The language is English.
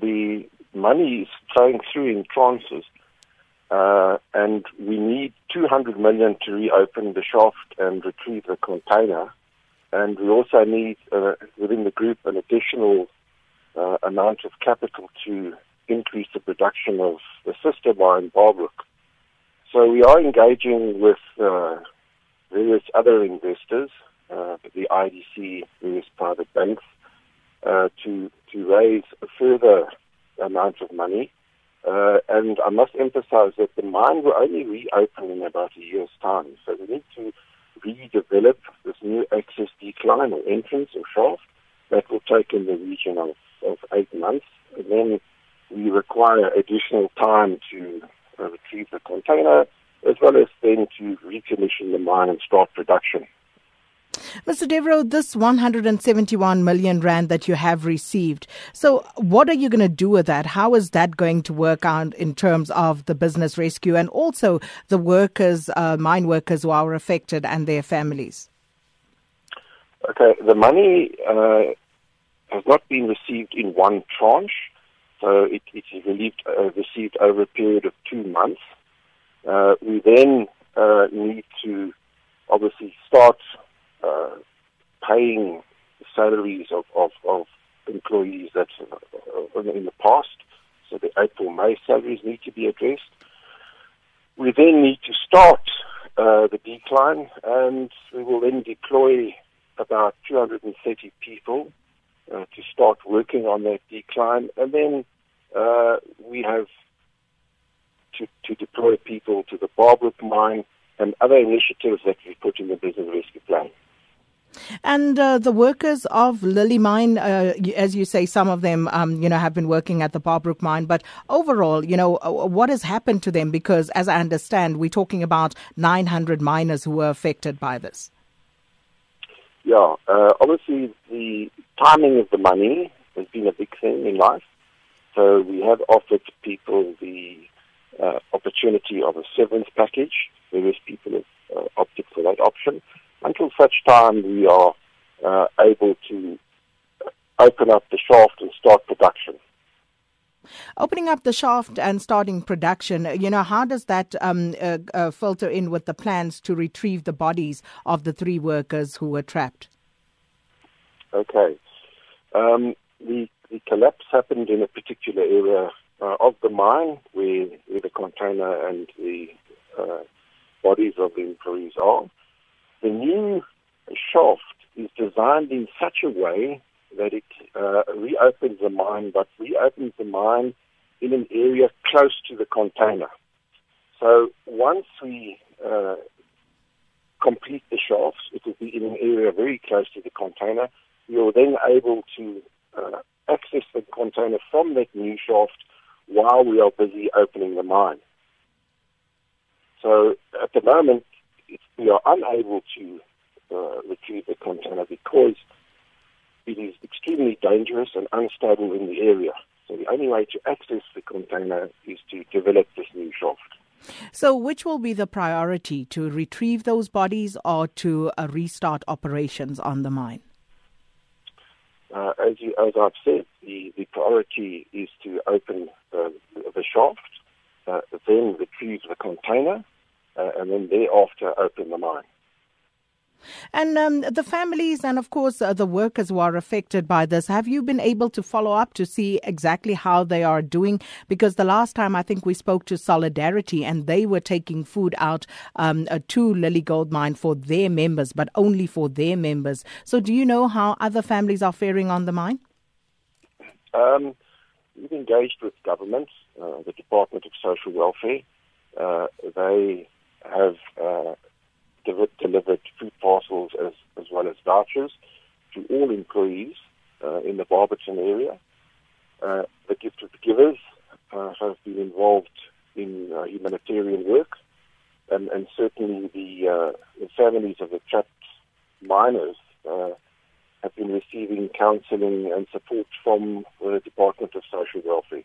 the money is flowing through in tranches, uh, and we need 200 million to reopen the shaft and retrieve the container. And we also need, uh, within the group, an additional uh, amount of capital to increase the production of the sister mine, Barbrook. So we are engaging with uh, various other investors, uh, the IDC, various private banks, uh, to to raise further amount of money. Uh, and I must emphasize that the mine will only reopen in about a year's time. So we need to redevelop this new access decline or entrance or shaft. That will take in the region of, of eight months. And then we require additional time to uh, retrieve the container, as well as then to recommission the mine and start production. Mr. Devereux, this 171 million rand that you have received. So, what are you going to do with that? How is that going to work out in terms of the business rescue and also the workers, uh, mine workers who are affected and their families? Okay, the money uh, has not been received in one tranche, so it, it is relieved, uh, received over a period of two months. Uh, we then uh, need to obviously start uh, paying salaries of, of, of employees that in the past. So the April May salaries need to be addressed. We then need to start uh, the decline, and we will then deploy about 230 people uh, to start working on that decline, and then uh, we have to, to deploy people to the Barbrook mine and other initiatives that we put in the business rescue plan. And uh, the workers of Lily Mine, uh, as you say, some of them, um, you know, have been working at the Barbrook Mine. But overall, you know, uh, what has happened to them? Because, as I understand, we're talking about 900 miners who were affected by this. Yeah, uh, obviously the timing of the money has been a big thing in life. So we have offered people the uh, opportunity of a severance package. Various people have uh, opted for that option until such time we are uh, able to open up the shaft and start production. Opening up the shaft and starting production, you know, how does that um, uh, uh, filter in with the plans to retrieve the bodies of the three workers who were trapped? Okay. Um, the, the collapse happened in a particular area uh, of the mine where, where the container and the uh, bodies of the employees are. The new shaft is designed in such a way that it uh, reopens the mine, but reopens the mine in an area close to the container. So once we uh, complete the shafts, it will be in an area very close to the container. Are then able to uh, access the container from that new shaft while we are busy opening the mine. So at the moment, we are unable to uh, retrieve the container because it is extremely dangerous and unstable in the area. So the only way to access the container is to develop this new shaft. So, which will be the priority to retrieve those bodies or to uh, restart operations on the mine? Uh, as, you, as I've said, the, the priority is to open uh, the shaft, uh, then retrieve the container, uh, and then thereafter open the mine. And um, the families and, of course, uh, the workers who are affected by this, have you been able to follow up to see exactly how they are doing? Because the last time I think we spoke to Solidarity and they were taking food out um, uh, to Lily Gold Mine for their members, but only for their members. So, do you know how other families are faring on the mine? Um, we've engaged with government, uh, the Department of Social Welfare. Uh, they have uh, delivered food parcels as, as well as vouchers to all employees uh, in the Barberton area. Uh, the Gift of the Givers uh, have been involved in uh, humanitarian work, and, and certainly the, uh, the, families of the trapped miners uh, have been receiving counselling and support from the Department of Social Welfare.